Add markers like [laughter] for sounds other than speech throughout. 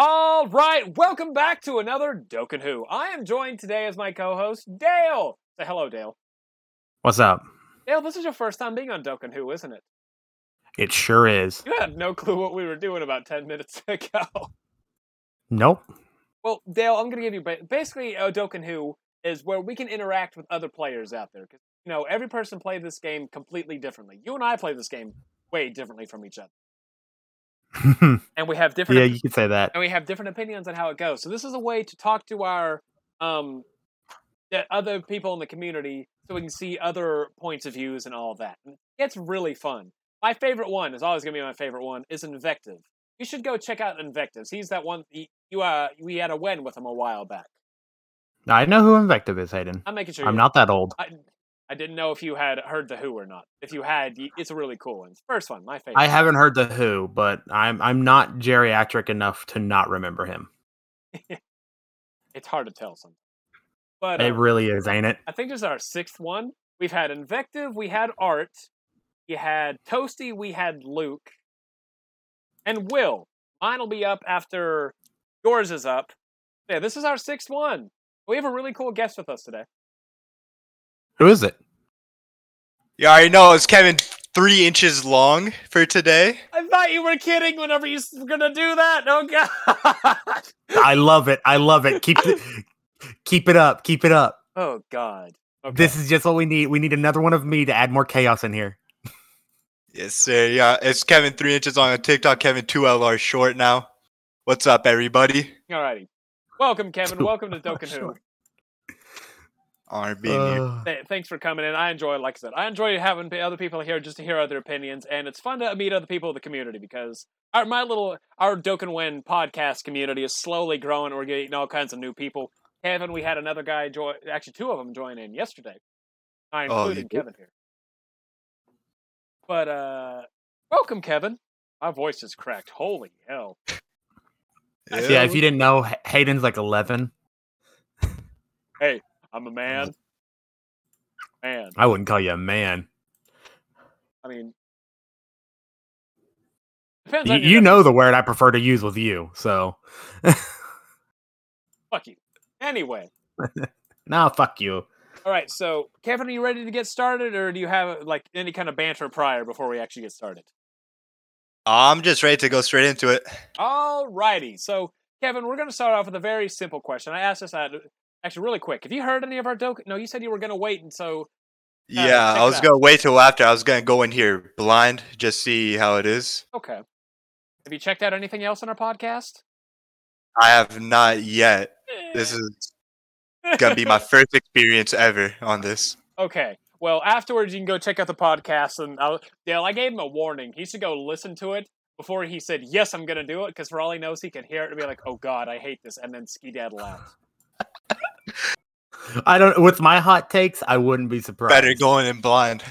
All right, welcome back to another Dokkan Who. I am joined today as my co-host Dale. Say hello, Dale. What's up? Dale, this is your first time being on Dokkan Who, isn't it? It sure is. You had no clue what we were doing about ten minutes [laughs] ago. Nope. Well, Dale, I'm going to give you basically a Dokkan Who is where we can interact with other players out there because you know every person plays this game completely differently. You and I play this game way differently from each other, [laughs] and we have different yeah, you could say that. and we have different opinions on how it goes. So this is a way to talk to our um the other people in the community so we can see other points of views and all that. It's really fun. My favorite one is always gonna be my favorite one is Invective. You should go check out Invectives. He's that one he, you uh we had a win with him a while back. I know who Invective is, Hayden. I'm making sure I'm not that old. I, I didn't know if you had heard the Who or not. If you had, it's a really cool one. First one, my favorite. I haven't heard the Who, but I'm I'm not geriatric enough to not remember him. [laughs] It's hard to tell sometimes. But It uh, really is, ain't it? I think this is our sixth one. We've had Invective, we had Art, you had Toasty, we had Luke, and Will. Mine will be up after yours is up. Yeah, this is our sixth one. We have a really cool guest with us today. Who is it? You already know it's Kevin three inches long for today. I thought you were kidding whenever you were gonna do that. Oh god. [laughs] I love it. I love it. Keep it, keep it up. Keep it up. oh god. Okay. This is just what we need. We need another one of me to add more chaos in here. Yes, sir. Yeah, it's Kevin three inches long on TikTok. Kevin two LR short now. What's up, everybody? Alrighty. Welcome, Kevin. Welcome to hours Dokkan Who. Short. Honor being here. Uh, Th- thanks for coming in. I enjoy, like I said, I enjoy having other people here just to hear other opinions, and it's fun to meet other people in the community because our my little our Dokkan Win podcast community is slowly growing. We're getting all kinds of new people. Kevin, we had another guy join, actually two of them join in yesterday. I Oh, you included did? Kevin here. But uh welcome, Kevin. My voice is cracked. Holy hell! yeah, if you didn't know, H- Hayden's like 11. I'm a man. Man, I wouldn't call you a man. I mean, depends You, on you know the word I prefer to use with you. So, [laughs] Fuck you. Anyway, [laughs] no, fuck you. all right. So, Kevin, are you ready to get started, or do you have like any kind of banter prior before we actually get started? I'm just ready to go straight into it. All righty. So, Kevin, we're going to start off with a very simple question. I asked this at actually really quick. Have you heard any of our doc? No, you said you were going to wait, and so uh, Yeah, I was gonna wait till after. I was gonna go in here blind, just see how it is. okay. Have you checked out anything else on our podcast? I have not yet. This is gonna be my [laughs] first experience ever on this. Okay. Well, afterwards you can go check out the podcast, and I'll, Dale, I gave him a warning. He should go listen to it before he said yes, I'm going to do it, because for all he knows, he could hear it and be like, "Oh God, I hate this," and then ski daddle out. I don't. With my hot takes, I wouldn't be surprised. Better going in blind.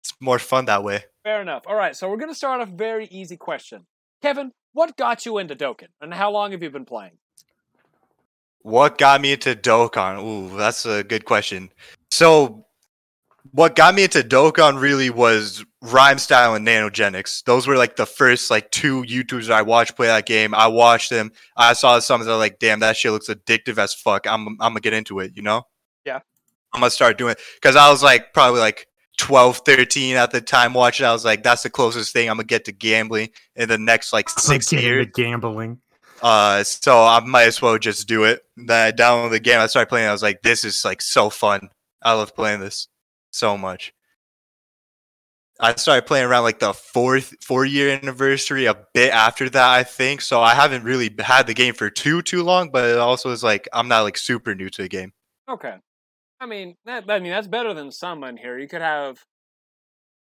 It's more fun that way. Fair enough. All right, so we're going to start off a very easy question. Kevin, what got you into Dokkan, and how long have you been playing? What got me into Dokkan? Ooh, that's a good question. So, what got me into Dokkan really was Rhyme Style and Nanogenix. Those were like the first like two YouTubers I watched play that game. I watched them. I saw some of that like, damn, that shit looks addictive as fuck. I'm I'm gonna get into it, you know? Yeah. I'm gonna start doing it because I was like probably like 12, 13 at the time watching. I was like, that's the closest thing I'm gonna get to gambling in the next like six Getting years. gambling. Uh, so I might as well just do it. Then I downloaded the game. I started playing. I was like, this is like so fun. I love playing this so much. I started playing around like the fourth four year anniversary, a bit after that, I think. So I haven't really had the game for too too long, but it also is like I'm not like super new to the game. Okay. I mean, that, I mean that's better than some in here. You could have.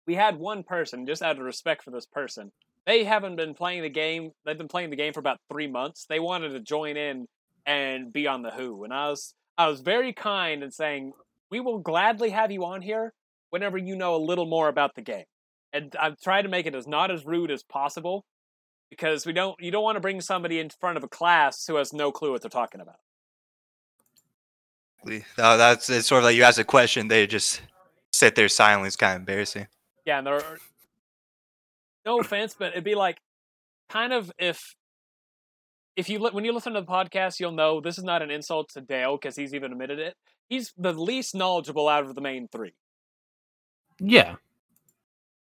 We had one person, just out of respect for this person. They haven't been playing the game. They've been playing the game for about three months. They wanted to join in and be on the Who, and I was I was very kind in saying we will gladly have you on here whenever you know a little more about the game. And I've tried to make it as not as rude as possible because we don't you don't want to bring somebody in front of a class who has no clue what they're talking about. Uh, that's it's sort of like you ask a question, they just sit there silently. It's kind of embarrassing. Yeah, and there are no offense, but it'd be like kind of if if you li- when you listen to the podcast, you'll know this is not an insult to Dale because he's even admitted it. He's the least knowledgeable out of the main three, Yeah.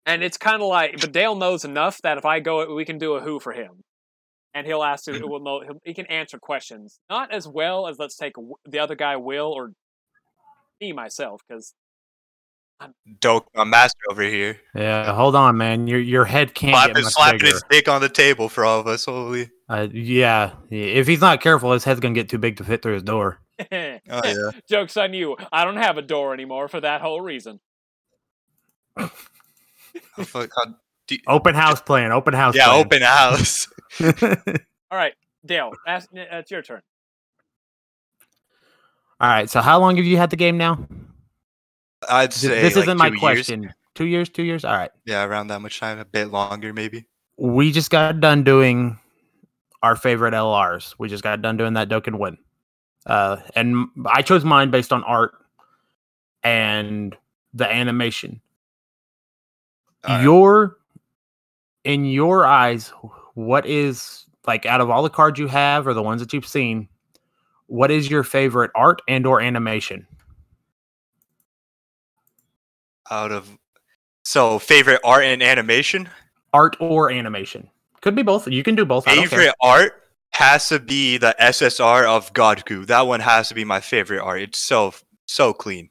and it's kind of like, but Dale knows enough that if I go, we can do a who for him, and he'll ask, it will know, he'll, he can answer questions not as well as let's take the other guy will or me myself because Doke, my master over here. Yeah. Hold on, man. Your your head can't Slapping, get much slapping bigger. his dick on the table for all of us. Holy. Uh, yeah. If he's not careful, his head's gonna get too big to fit through his door. [laughs] Oh yeah. jokes on you. I don't have a door anymore for that whole reason. Fuck, do- Open house plan. Open house. yeah, plan. open house. [laughs] All right, Dale, ask, uh, it's your turn. All right. So how long have you had the game now? I'd Th- say this like isn't my years. question. Two years. Two years. All right. Yeah, around that much time, a bit longer maybe. We just got done doing our favorite LRs. We just got done doing that Dokkan win. Uh, and I chose mine based on art and the animation. Your in your eyes what is like out of all the cards you have or the ones that you've seen what is your favorite art and or animation Out of so favorite art and animation. art or animation could be both you can do both I don't care. Favorite art has to be the SSR of Godku. That one has to be my favorite art. It's so so clean.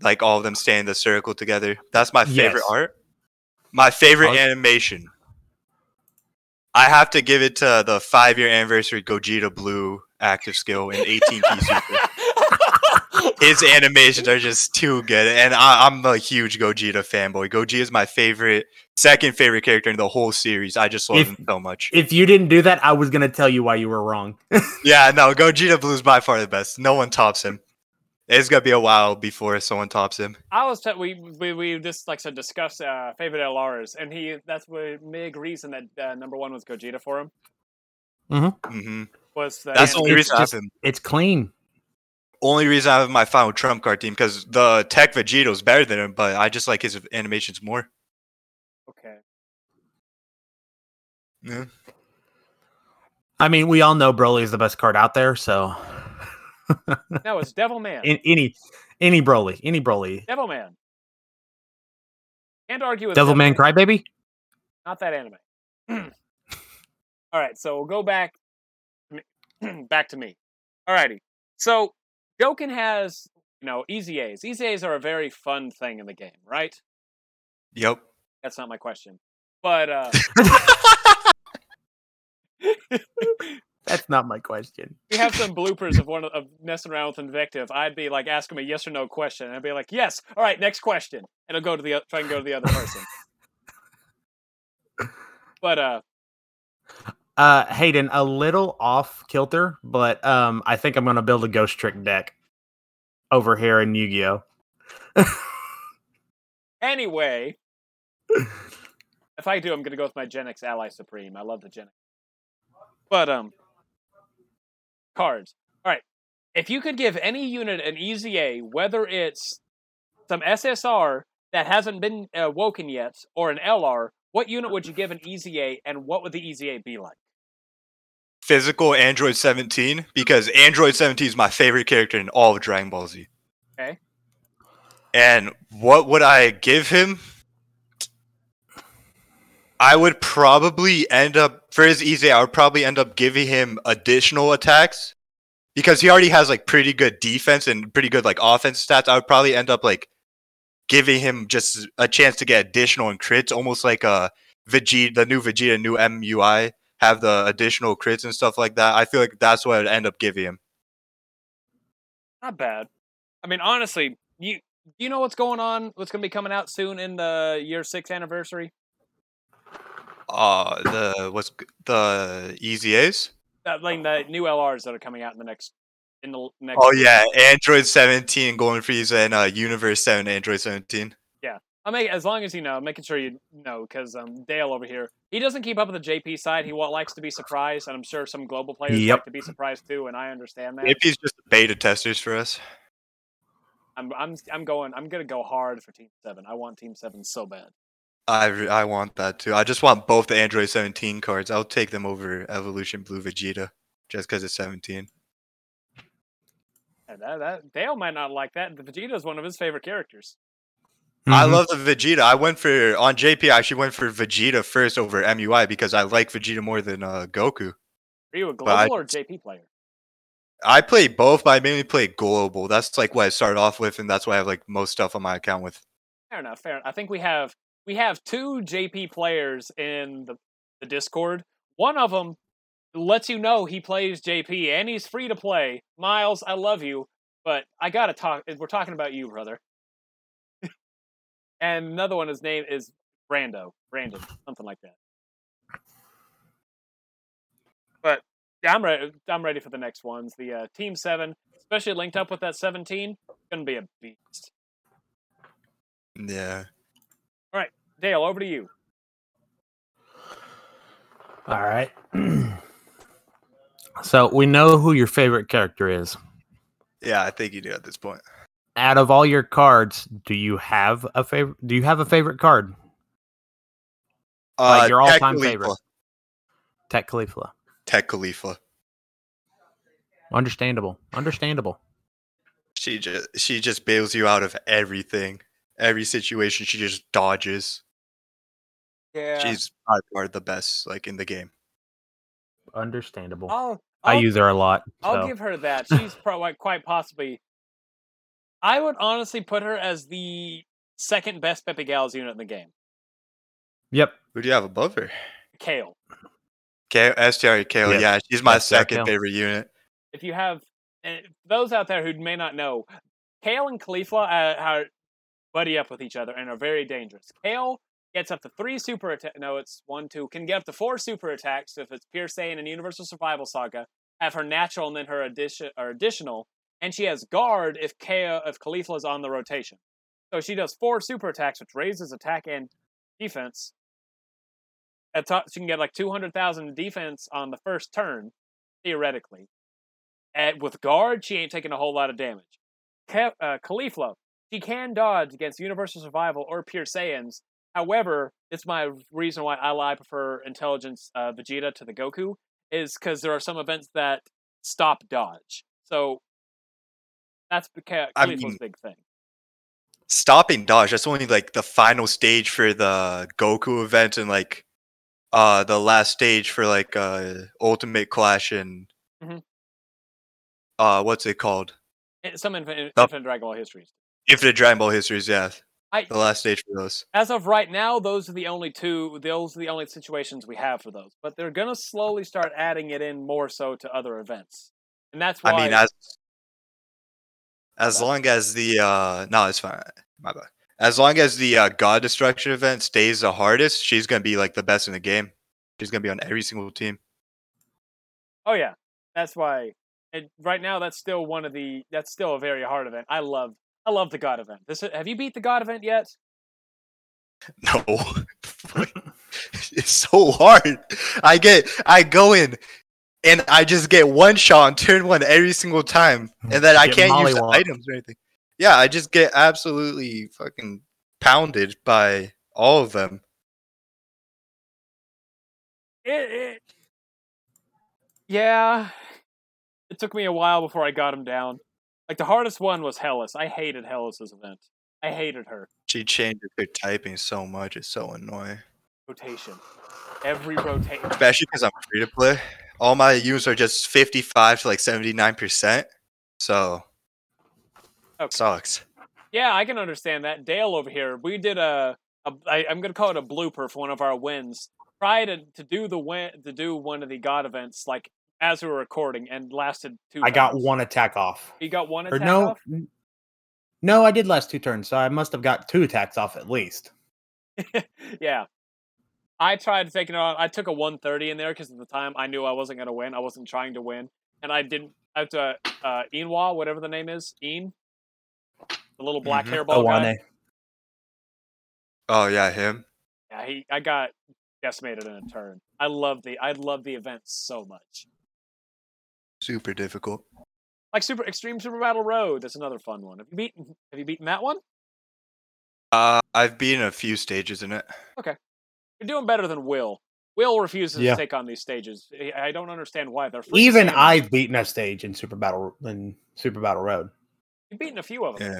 Like all of them stay in the circle together. That's my favorite Yes. art. My favorite Art- animation. I have to give it to the five year anniversary Gogeta Blue active skill in 18P [laughs] Super. His animations are just too good, and I, I'm a huge Gogeta fanboy. Gogeta is my favorite, second favorite character in the whole series. I just love If- him so much. if you didn't do that i was going to tell you why you were wrong [laughs] Yeah, no, Gogeta Blue is by far the best. No one tops him. It's gonna be a while before someone tops him. I was t- we we we just like I said discussed uh, favorite LRs, and he that's the big reason that uh, number one was Gogeta for him Mm hmm was the That's the only animation. reason I have just- him. it's clean Only reason I have my final trump card team because the Tech Vegeta is better than him, but I just like his animations more. Okay, Yeah. i mean we all know broly is the best card out there so [laughs] no, it's Devil Man. in, any any broly any broly Devil Man. Can't argue with devilman crybaby Not that anime. [clears throat] All right, so we'll go back [clears throat] back to me. All righty. So Dokkan has, you know, easy A's. Easy A's are a very fun thing in the game, right? Yep. That's not my question. But uh [laughs] [laughs] that's not my question we have some [laughs] bloopers of one of, of messing around with invective. I'd be like ask him a yes or no question, and I'd be like, yes. All right, next question, and I'll go to the try and go to the other person. [laughs] but uh, Uh, Hayden, a little off kilter, but um, I think I'm gonna build a ghost trick deck over here in Yu-Gi-Oh. [laughs] anyway, if I do, I'm gonna go with my Genex Ally Supreme. I love the Genex. But um, cards. All right, if you could give any unit an easy A, whether it's some SSR that hasn't been uh, woken yet or an LR, what unit would you give an easy A, and what would the easy A be like? Physical Android 17 because Android 17 is my favorite character in all of Dragon Ball Z. Okay. And what would I give him? I would probably end up for his easy. I would probably end up giving him additional attacks because he already has like pretty good defense and pretty good like offense stats. I would probably end up like giving him just a chance to get additional and crits, almost like a Vegeta, the new Vegeta, new MUI have the additional crits and stuff like that. I feel like that's what I'd end up giving him. Not bad. I mean, honestly, you you know what's going on? What's going to be coming out soon in the year six anniversary? Uh, the what's the easy A's? That like the new LRs that are coming out in the next in the next. Oh yeah, Android 17 Golden Frieza and uh, Universe 7 Android 17. Yeah, I make as long as you know, making sure you know, because um, Dale over here, he doesn't keep up with the JP side. He likes to be surprised, and I'm sure some global players Yep. like to be surprised too, and I understand that. If he's just beta testers for us. I'm I'm I'm going. I'm gonna go hard for Team Seven. I want Team Seven so bad. I, I want that too. I just want both the Android 17 cards. I'll take them over Evolution Blue Vegeta. just because it's 17. Yeah, that, that Dale might not like that. The Vegeta is one of his favorite characters. I Mhm. love the Vegeta. I went for on JP. I actually went for Vegeta first over MUI because I like Vegeta more than uh, Goku. Are you a But I- global or JP player? I play both, but I mainly play global. That's like what I started off with, and that's why I have like most stuff on my account with. Fair enough. Fair. I think we have we have two JP players in the the Discord. One of them lets you know he plays JP and he's free to play. Miles, I love you, but I gotta talk. We're talking about you, brother. [laughs] and another one, his name is Brando, Brandon, something like that. But yeah, I'm ready. I'm ready for the next ones. The uh, Team Seven, especially linked up with that 17, gonna be a beast. Yeah. Dale, over to you. All right. [clears throat] so we know who your favorite character is. Yeah, I think you do at this point. Out of all your cards, do you have a favorite? Do you have a favorite card? Like uh, your all-time Kefla. favorite. Tech Kefla. Tech Kefla. Understandable. Understandable. She just she just bails you out of everything. Every situation she just dodges. Yeah. She's by far the best like in the game. Understandable. I'll, I I'll, use her a lot. I'll so. give her that. [laughs] She's probably quite possibly. I would honestly put her as the second best Peppy Gals unit in the game. Yep. Who do you have above her? Kale. K STR Kale, Yes, yeah, she's my STR second Kale. favorite unit. If you have and those out there who may not know, Kale and Kefla uh, are buddy up with each other and are very dangerous. Kale gets up to three super attack. No, it's one, two. Can get up to four super attacks if it's Pure Saiyan and Universal Survival Saga. Have her natural and then her addition or additional, and she has guard if Kale if Kefla is on the rotation. So she does four super attacks, which raises attack and defense. At top, she can get like two hundred thousand defense on the first turn, theoretically. And with guard, she ain't taking a whole lot of damage. Ke- uh, Kefla, she can dodge against Universal Survival or Pure Saiyans. However, it's my reason why I, I prefer Intelligence uh, Vegeta to the Goku is because there are some events that stop dodge. So that's Ke- I mean- big thing. Stopping dodge, that's only like the final stage for the Goku event and like uh the last stage for like uh Ultimate Clash and Mhm. uh what's it called? Eh, Some Infinite. Infinite Dragon Ball histories. Infinite Dragon Ball Histories, yeah. I, The last stage for those. as of right now, those are the only two. Those are the only situations we have for those. But they're gonna slowly start adding it in more so to other events, and that's why. I mean as as long as the uh no, it's fine. My bad. As long as the uh, God Destruction event stays the hardest, she's gonna be like the best in the game. She's gonna be on every single team. oh yeah, that's why. And right now, that's still one of the. That's still a very hard event. I love. I love the God event. This have you beat the God event yet? No. [laughs] it's so hard. I get I go in and I just get one shot on turn one every single time. Hmm. And then I can't use the items or anything. Yeah, I just get absolutely fucking pounded by all of them. It, it, yeah, it took me a while before I got him down. Like the hardest one was Heles. I hated Heles's event. I hated her She changes her typing so much, it's so annoying. rotation. Every rotation. Especially because I'm free to play. All my units are just 55 to like 79%. So Okay. sucks. Yeah, I can understand that. Dale over here, we did a, a I, I'm going to call it a blooper for one of our wins. Try to, to do the win to do one of the god events like as we were recording and lasted two. I got one attack off. You got one Or attack no, off. n- no, I did last two turns, so I must have got two attacks off at least. [laughs] yeah. I tried to take it on. I took a 130 in there because at the time I knew I wasn't going to win. I wasn't trying to win, and I didn't. I have to uh, Enwa, whatever the name is, Een, the little black Mhm. hairball guy. Oh yeah, him. Yeah, he. I got decimated in a turn. I love the. I love the event so much. Super difficult. Like Super Extreme Super Battle Road. That's another fun one. Have you beaten? Have you beaten that one? Uh I've beaten a few stages in it. Okay, you're doing better than Will. Will refuses Yeah. to take on these stages. I- I don't understand why. They're Even say. I've beaten a stage in Super Battle in Super Battle Road. You've beaten a few of them. Yeah.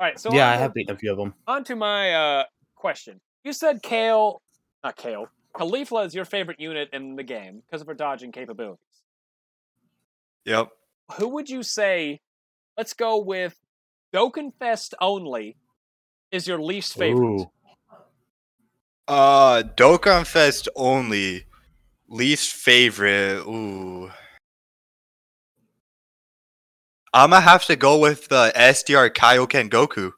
All right, so yeah, on I to- have beaten a few of them. on to my uh, question. You said Kale, not Kale. Kefla is your favorite unit in the game because of her dodging capabilities. Yep. Who would you say? Let's go with Dokkan Fest only. Is your least favorite? Ooh. Uh, Dokkan Fest only. Least favorite. Ooh. I'm gonna have to go with the SDR Kaioken Goku.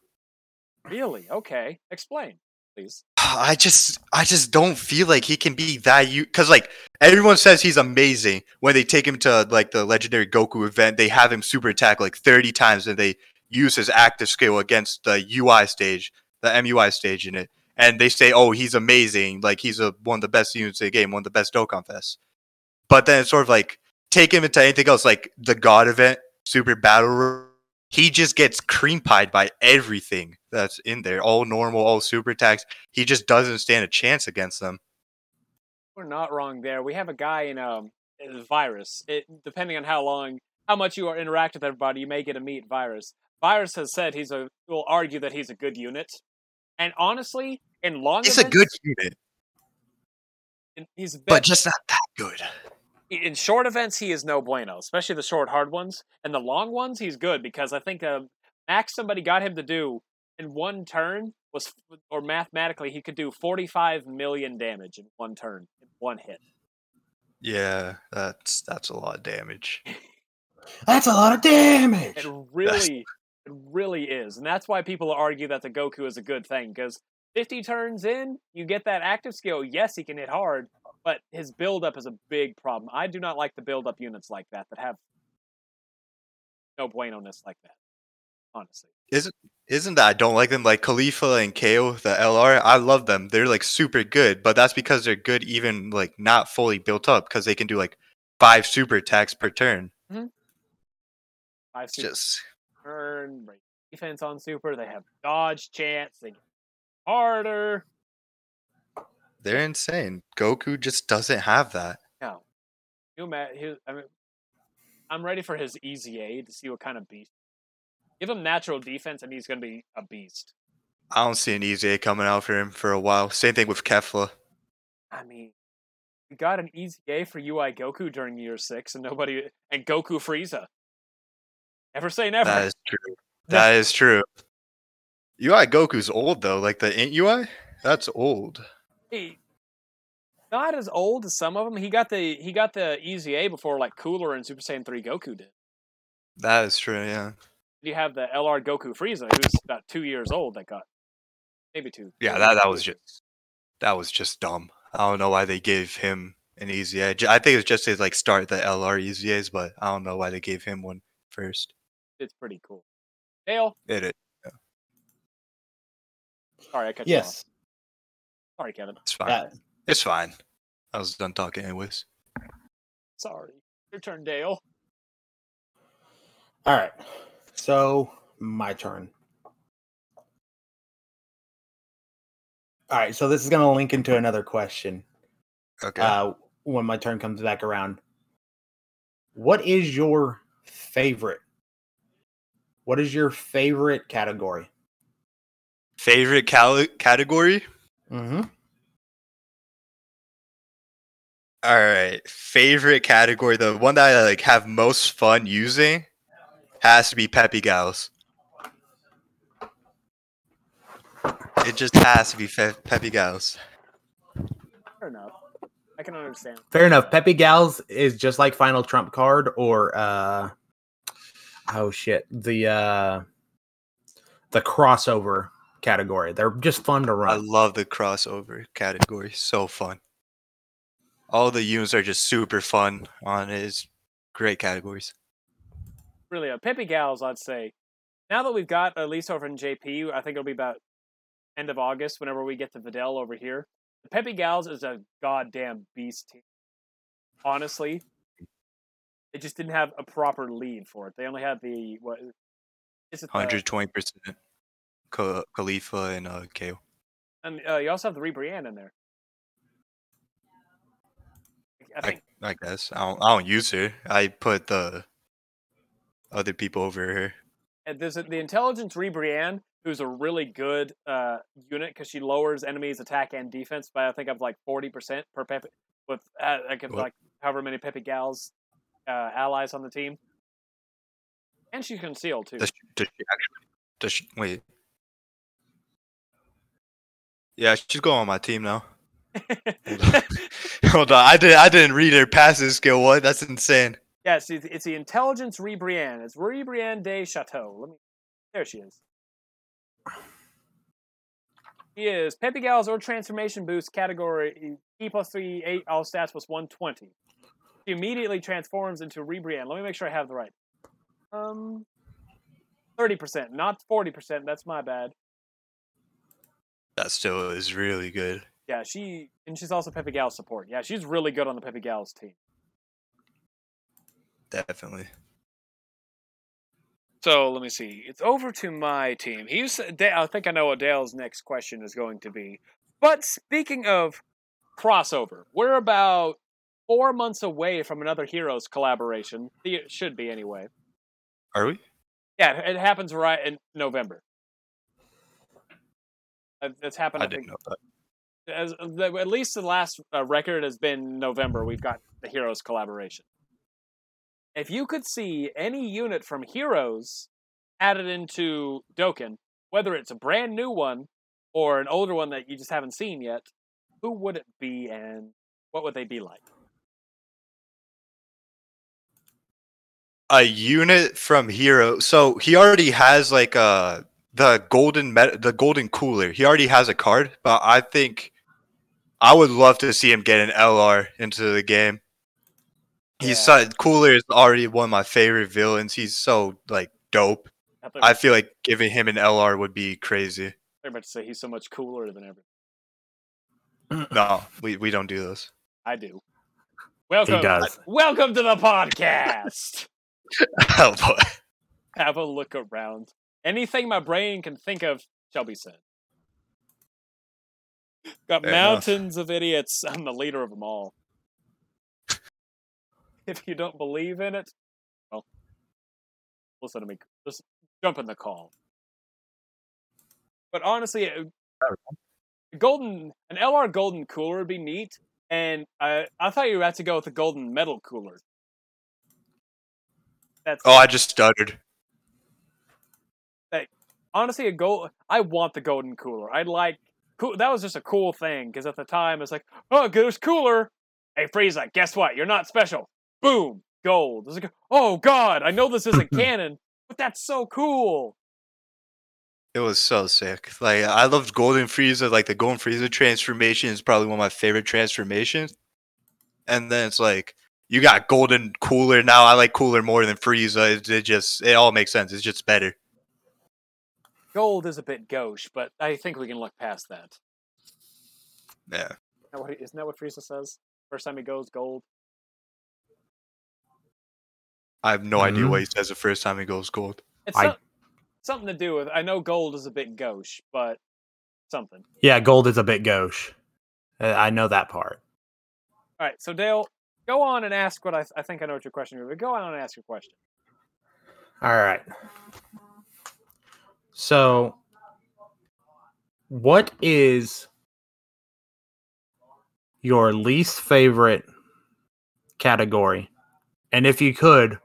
Really? Okay. Explain, please. I just, I just don't feel like he can be that you. Cause like everyone says he's amazing when they take him to like the legendary Goku event. They have him super attack like 30 times, and they use his active skill against the UI stage, the MUI stage in it. And they say, oh, he's amazing. Like he's a, one of the best units in the game, one of the best Dokkan Fest. But then it's sort of like take him into anything else, like the God event, Super Battle. He just gets cream pied by everything that's in there, all normal, all super attacks. He just doesn't stand a chance against them. We're not wrong there. We have a guy in um in virus. It depending on how long, how much you are interact with everybody, you may get a meet virus. Virus has said he's a will argue that he's a good unit, and honestly, in long He's a good unit, he's but just not that good. In short events he is no bueno, especially the short hard ones. And the long ones he's good because I think uh, max somebody got him to do in one turn was, or mathematically he could do forty five million damage in one turn, in one hit. Yeah, that's that's a lot of damage. [laughs] That's a lot of damage. It really, it really is, and that's why people argue that the Goku is a good thing because fifty turns in, you get that active skill. Yes, he can hit hard, but his buildup is a big problem. I do not like the buildup units like that that have no bueno ness like that. Honestly, Isn't isn't that I don't like them like Kefla and KO, the LR? I love them. They're like super good, but that's because they're good even like not fully built up because they can do like five super attacks per turn. Mm-hmm. five super just turn, defense on super. They have dodge chance. They get harder. They're insane. Goku just doesn't have that. No, you met his. I mean, I'm ready for his easy A to see what kind of beast. Give him natural defense, and he's going to be a beast. I don't see an easy A coming out for him for a while. Same thing with Kefla. I mean, we got an easy A for UI Goku during year six, and nobody and Goku Frieza. Never say never. That is true. [laughs] That is true. UI Goku's old though. Like the Int UI, that's old. He- not as old as some of them. He got the he got the easy A before like Cooler and Super Saiyan three Goku did. That is true. Yeah. You have the LR Goku Frieza, who's about two years old. That got maybe two. Yeah. That that was just that was just dumb. I don't know why they gave him an easy A. J- I think it's just to like start the LR easy A's, but I don't know why they gave him one first. It's pretty cool. Dale, It is. sorry I cut you off. Yes. Sorry, Kevin. It's fine. That- It's fine. I was done talking anyways. Sorry. Your turn, Dale. all right. So my turn. All right. So this is going to link into another question. Okay. uh, when my turn comes back around. What is your favorite? What is your favorite category? Favorite cal- category? Mm-hmm. All right. Favorite category, the one that I like have most fun using has to be Peppy Gals. It just has to be Fe- Peppy Gals. Fair enough. I can understand. Fair enough. Peppy Gals is just like Final Trump Card or uh oh shit. The uh the crossover category. They're just fun to run. I love the crossover category. So fun. All the units are just super fun on it. It's great categories. Really, uh, Peppy Gals, I'd say. Now that we've got at least over in JP, I think it'll be about end of August whenever we get to Videl over here. The Peppy Gals is a goddamn beast team. Honestly, they just didn't have a proper lead for it. They only had the what is it? the- 120%. Kefla and uh, KO. and uh, you also have the Ribrianne in there. I think I guess I don't. I don't use her. I put the other people over her. and there's a, the intelligence Ribrianne, who's a really good uh, unit because she lowers enemies' attack and defense by I think of like forty percent per Pepe with uh, What? like however many Peppy Gals uh, allies on the team, and she's concealed too. Does she, does she actually? Does she wait? Yeah, she's going on my team now. [laughs] Hold on, I did. I didn't read her passive skill. What? That's insane. Yes, it's, it's the intelligence Ribrianne. It's Rebrienne de Chateau. Let me. There she is. She is Peppy Gals or transformation boost category E plus three eight all stats plus one twenty. She immediately transforms into Ribrianne. Let me make sure I have the right. Um, thirty percent, not forty percent. That's my bad. That still is really good. Yeah, she and she's also Peppy Gals support. Yeah, she's really good on the Peppy Gals team. Definitely. So let me see. It's over to my team. He's. I think I know what Dale's next question is going to be. But speaking of crossover, we're about four months away from another Heroes collaboration. It should be anyway. Are we? Yeah, it happens right in November. It's happened. I I didn't think, know that. as the, at least the last uh, record has been November. We've got the Heroes collaboration. If you could see any unit from Heroes added into Dokkan, whether it's a brand new one or an older one that you just haven't seen yet, who would it be and what would they be like? A unit from Hero. So he already has like uh the golden met- the golden cooler. He already has a card, but I think I would love to see him get an LR into the game. He's Yeah. so, cooler is already one of my favorite villains. He's so like dope. I I feel like giving him an LR would be crazy. very much say he's so much cooler than everything. [clears throat] No, we, we don't do those. I do. Welcome, He Welcome, does. welcome to the podcast. [laughs] oh boy. Have a look around. Anything my brain can think of shall be said. Got Fair enough. mountains of idiots. I'm the leader of them all. [laughs] if you don't believe in it, well, listen to me. Just jump in the call. But honestly, golden an LR golden cooler would be neat. And I I thought you were about to go with the golden metal cooler. That's Oh, I just stuttered. Honestly a gold i want the golden cooler i like cool that was just a cool thing because at the time it's like oh there's cooler hey frieza guess what you're not special boom gold it's like oh god i know this isn't [clears throat] canon but that's so cool It was so sick. Like I loved Golden Frieza. Like the Golden Frieza transformation is probably one of my favorite transformations. And then it's like you got Golden Cooler now. I like Cooler more than Frieza. It, it just it all makes sense. It's just better. Gold is a bit gauche but i think we can look past that Yeah. Isn't that what, isn't that what frieza says first time he goes gold I have no idea Mhm. what he says the first time he goes gold. it's I- some- something to do with i know gold is a bit gauche but something Yeah, gold is a bit gauche. Uh, I know that part. all right so dale go on and ask what i, I think i know what your question is but go on and ask your question All right. So, what is your least favorite category? And if you could,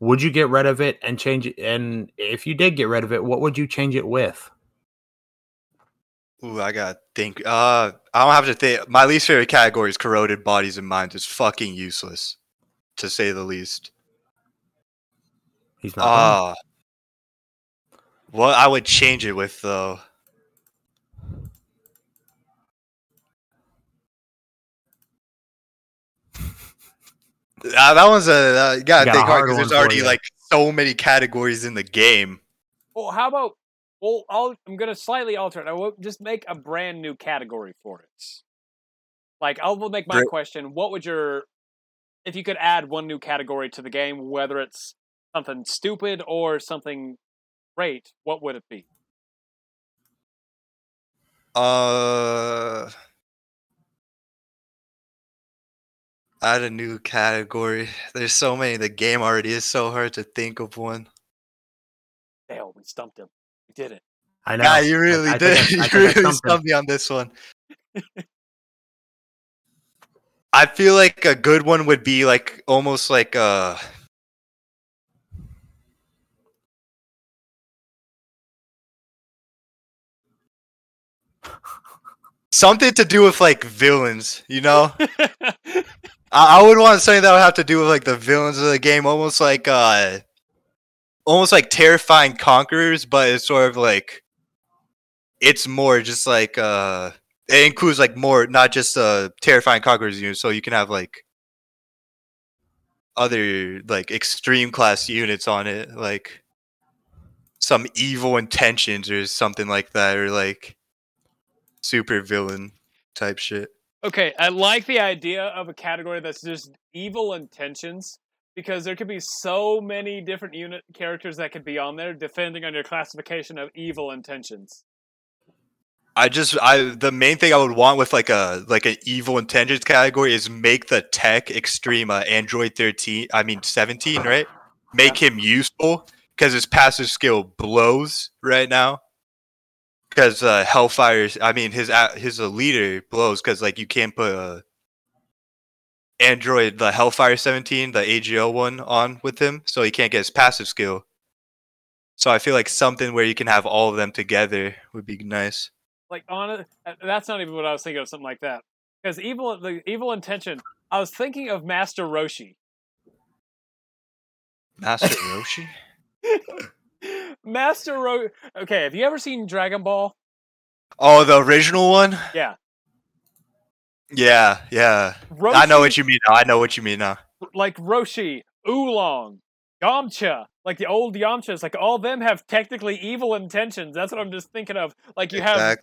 would you get rid of it and change it? And if you did get rid of it, what would you change it with? Ooh, I gotta think. Uh, I don't have to think. My least favorite category is corroded bodies and minds. It's fucking useless, to say the least. He's not. wrong. Ah, what I would change it with though. Uh, that one's a uh, you gotta Got a think hard hard because there's already like so many categories in the game. Well, how about? Well, I'll, I'm going to slightly alter it. I will just make a brand new category for it. Like, I will make my Great. question: What would your, if you could add one new category to the game, whether it's something stupid or something great, what would it be? Uh, Add a new category. There's so many. The game already is so hard to think of one. Hell, we stumped him. We did it. I know. Yeah, you really I did. I- I you I really stumped stumped me on this one. I feel like a good one would be like almost like uh something to do with like villains, you know? [laughs] I, I would want something that would have to do with like the villains of the game, almost like uh almost like terrifying conquerors, but it's sort of like it's more just like uh it includes like more not just uh terrifying conquerors units, so you can have like other like extreme class units on it, like some evil intentions or something like that, or like super villain type shit. Okay, I like the idea of a category that's just evil intentions because there could be so many different unit characters that could be on there depending on your classification of evil intentions. I just I the main thing I would want with like a like an evil intentions category is make the tech extreme uh, Android 13 I mean 17 right make him useful because his passive skill blows right now because uh, Hellfire's I mean his his uh, leader blows because like you can't put uh, Android the Hellfire 17 the AGO one on with him so he can't get his passive skill so I feel like something where you can have all of them together would be nice. Like on uh, that's not even what I was thinking of. Something like that because evil, the evil intention. I was thinking of Master Roshi. Master Roshi? [laughs] Master Ro. Okay, have you ever seen Dragon Ball? Oh, the original one? Yeah, Yeah, yeah. Roshi, I know what you mean now. I know what you mean now. like Roshi, Oolong, Yamcha, like the old Yamchas, like all them have technically evil intentions. That's what I'm just thinking of. Like you have,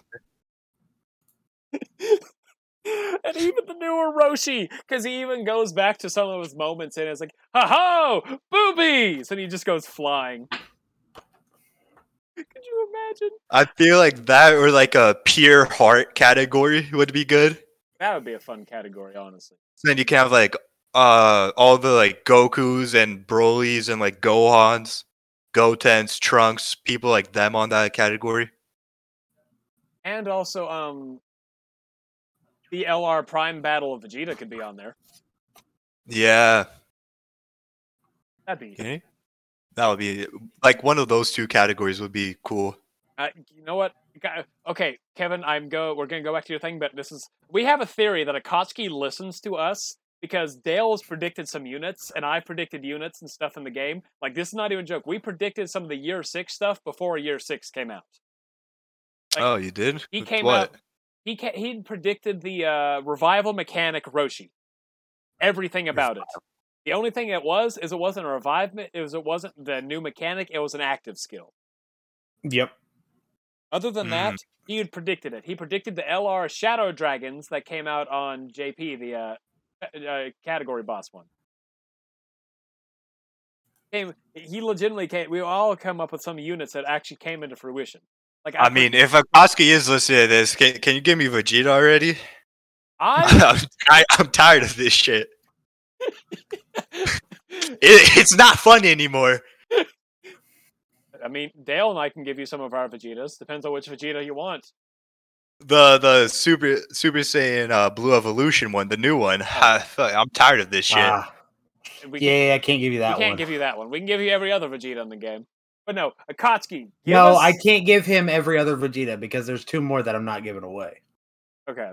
[laughs] and even the newer Roshi, because he even goes back to some of his moments and it's like, ha ho, boobies, and he just goes flying. [laughs] Could you imagine? I feel like that or like a pure heart category would be good. That would be a fun category, honestly. So then you can have like uh all the like Gokus and Broly's and like Gohans, Gotens, Trunks, people like them on that category. And also, um, the LR Prime Battle of Vegeta could be on there. Yeah. That'd be. Okay. That would be like one of those two categories would be cool. Uh, you know what? Okay, Kevin, I'm go. We're gonna go back to your thing, but this is we have a theory that Akatsuki listens to us because Dale's predicted some units and I predicted units and stuff in the game. Like this is not even a joke. We predicted some of the year six stuff before year six came out. Like, oh, you did? he came what? out- He ca- he predicted the uh, revival mechanic Roshi. Everything about it. The only thing it was is it wasn't a revivement. It was it wasn't the new mechanic. It was an active skill. Yep. Other than that, Mm. he had predicted it. He predicted the LR Shadow Dragons that came out on JP, the uh, uh, category boss one. Came, he legitimately came. We all come up with some units that actually came into fruition. Like I mean, if Akatsuki is listening to this, can, can you give me Vegeta already? I, [laughs] I'm, ti- I'm tired of this shit. It, it's not funny anymore. I mean, Dale and I can give you some of our Vegetas. Depends on which Vegeta you want. The the Super Super Saiyan uh, Blue Evolution one, the new one. [laughs] I, am tired of this shit. Ah, We yeah, I can't give you that. we that can't one. give you that one. We can give you every other Vegeta in the game. But no, Akatsuki. no, us- I can't give him every other Vegeta because there's two more that I'm not giving away. Okay.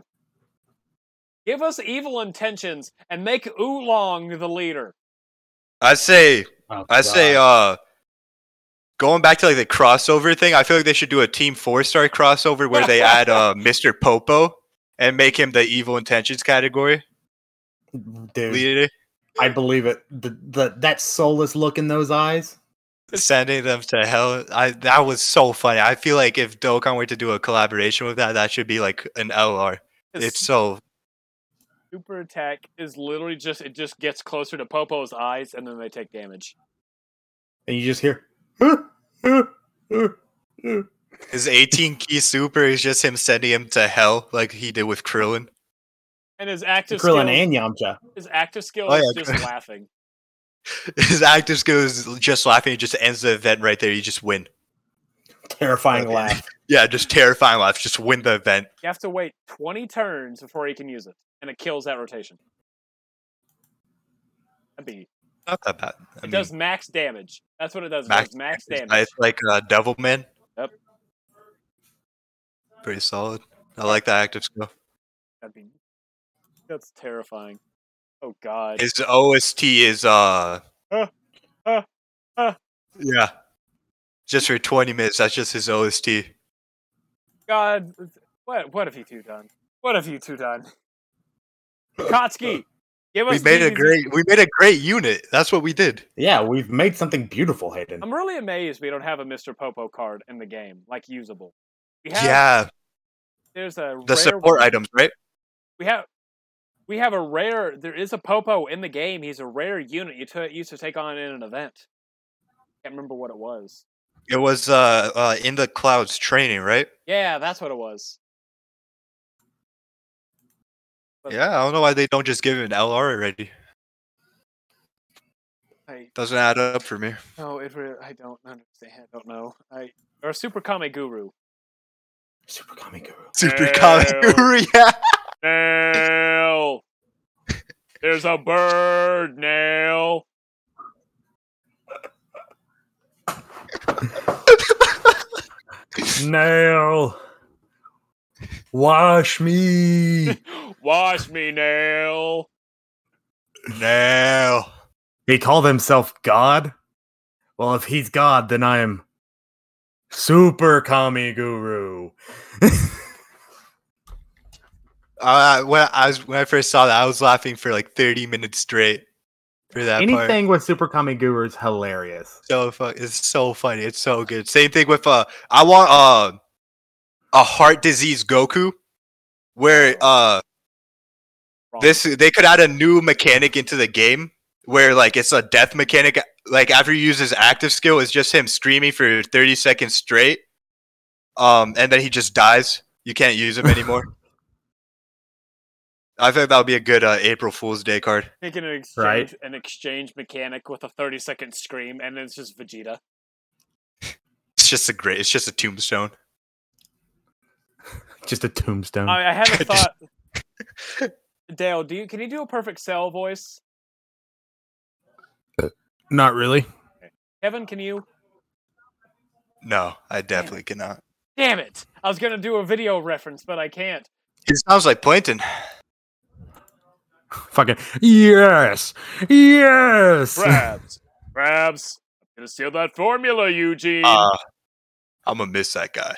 Give us evil intentions and make Oolong the leader. I say Oh, I say uh going back to like the crossover thing, I feel like they should do a team four star crossover where they add uh [laughs] Mr. Popo and make him the evil intentions category dude, leader. I believe it. The, the that soulless look in those eyes. Sending them to hell. I that was so funny. I feel like if Dokkan were to do a collaboration with that, that should be like an LR. His It's so super attack is literally just it just gets closer to Popo's eyes and then they take damage. And you just hear. his 18 [laughs] key super is just him sending him to hell like he did with Krillin. And his active Krillin skill, and Yamcha. his active skill Oh, is yeah, just laughing. [laughs] His active skill is just laughing. It just ends the event right there. You just win. Terrifying Okay. [laughs] laugh. Yeah, just terrifying laugh. Just win the event. You have to wait 20 turns before he can use it, and it kills that rotation. That'd be. Not that bad. I It mean, does max damage. That's what it does. It max does max damage. It's like uh, Devil Man. Yep. Pretty solid. I like that active skill. That'd be. That's terrifying. Oh God. His OST is uh. Uh, uh, uh. Yeah. Just for 20 minutes. That's just his OST. God. What? What have you two done? What have you two done? Kotsky, give We us. made a great. We made a great unit. That's what we did. Yeah, we've made something beautiful, Hayden. I'm really amazed we don't have a Mr. Popo card in the game, like usable. We have, yeah. There's a The rare support one- items, right? We have. We have a rare. There is a Popo in the game. He's a rare unit you t- used to take on in an event. I can't remember what it was. It was uh, uh in the clouds training, right? Yeah, that's what it was. Yeah, I don't know why they don't just give him an LR already. I Doesn't add up for me. no, it. Re- I don't understand. I don't know. I or Super Kami Guru. Super Kami Guru. Super Hell. comic guru, [laughs] yeah. Nail. There's a bird, Nail. [laughs] Nail. Wash me. [laughs] Wash me, Nail. No. he called himself God. Well, if he's God, then I am Super Kami Guru. [laughs] Uh, when I was when I first saw that, I was laughing for like 30 minutes straight for that part. Anything with Super Kami Guru is hilarious. So fu- it's so funny. It's so good. Same thing with uh, I want uh, a heart disease Goku, where uh, this they could add a new mechanic into the game where like it's a death mechanic. Like after you use his active skill, it's just him screaming for 30 seconds straight, um, and then he just dies. You can't use him [laughs] anymore. I think that would be a good uh, April Fool's Day card. Making an exchange, Right. an exchange mechanic with a 30 second scream, and then it's just Vegeta. [laughs] It's just a great. It's just a tombstone. Just a tombstone. I, I had a [laughs] thought. Dale, do you can you do a perfect cell voice? Not really. Kevin, can you? No, I definitely cannot. Damn it! I was gonna do a video reference, but I can't. It sounds like Plankton. Fucking yes, yes. Crabs, crabs. I'm gonna steal that formula, Eugene. Uh, I'm gonna miss that guy.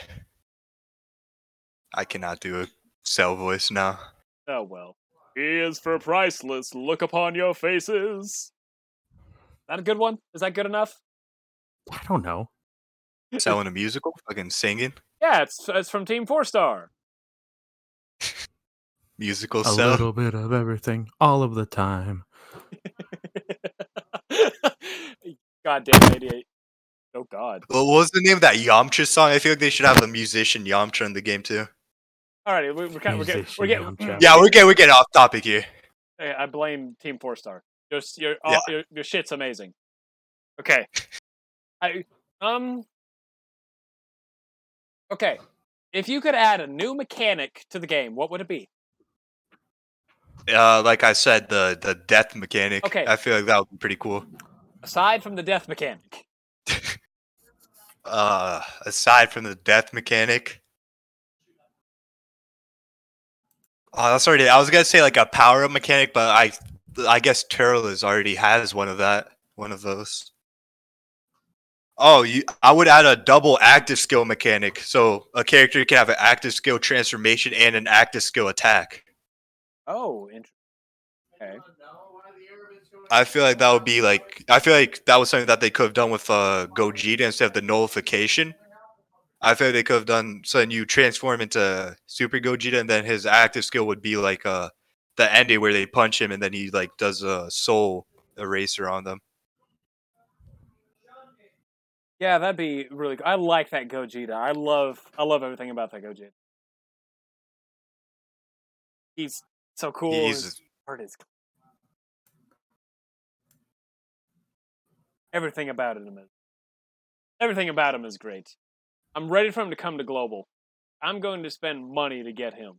I cannot do a cell voice now. oh well. He is for priceless. Look upon your faces. That a good one? Is that good enough? I don't know. Selling a musical, fucking singing Yeah, it's it's from Team Four Star. [laughs] musical A cell. little bit of everything, all of the time. [laughs] God damn eighty-eight. Oh God. Well, what was the name of that Yamcha song? I feel like they should have a musician Yamcha in the game too. Alrighty, we, we're kind we're getting we're getting. Yeah, we're getting we're getting off topic here. Hey, I blame Team Four Star. Your your, Yeah. your your shit's amazing. Okay. [laughs] I um. Okay, if you could add a new mechanic to the game, what would it be? Uh, like I said, the the death mechanic. Okay. I feel like that would be pretty cool. Aside from the death mechanic, [laughs] Uh, aside from the death mechanic. Oh, that's already. I was gonna say like a power up mechanic, but I, I guess Turles already has one of that, one of those. Oh, you! I would add a double active skill mechanic, so a character can have an active skill transformation and an active skill attack. oh, interesting. Okay. I feel like that would be like. I feel like that was something that they could have done with uh, Gogeta instead of the nullification. I feel like they could have done something you transform into Super Gogeta, and then his active skill would be like uh, the ending where they punch him, and then he like does a soul eraser on them. Yeah, that'd be really. I like that Gogeta. I love. I love everything about that Gogeta. He's So cool. He's His art is everything about him is everything about him is great. I'm ready for him to come to global. I'm going to spend money to get him.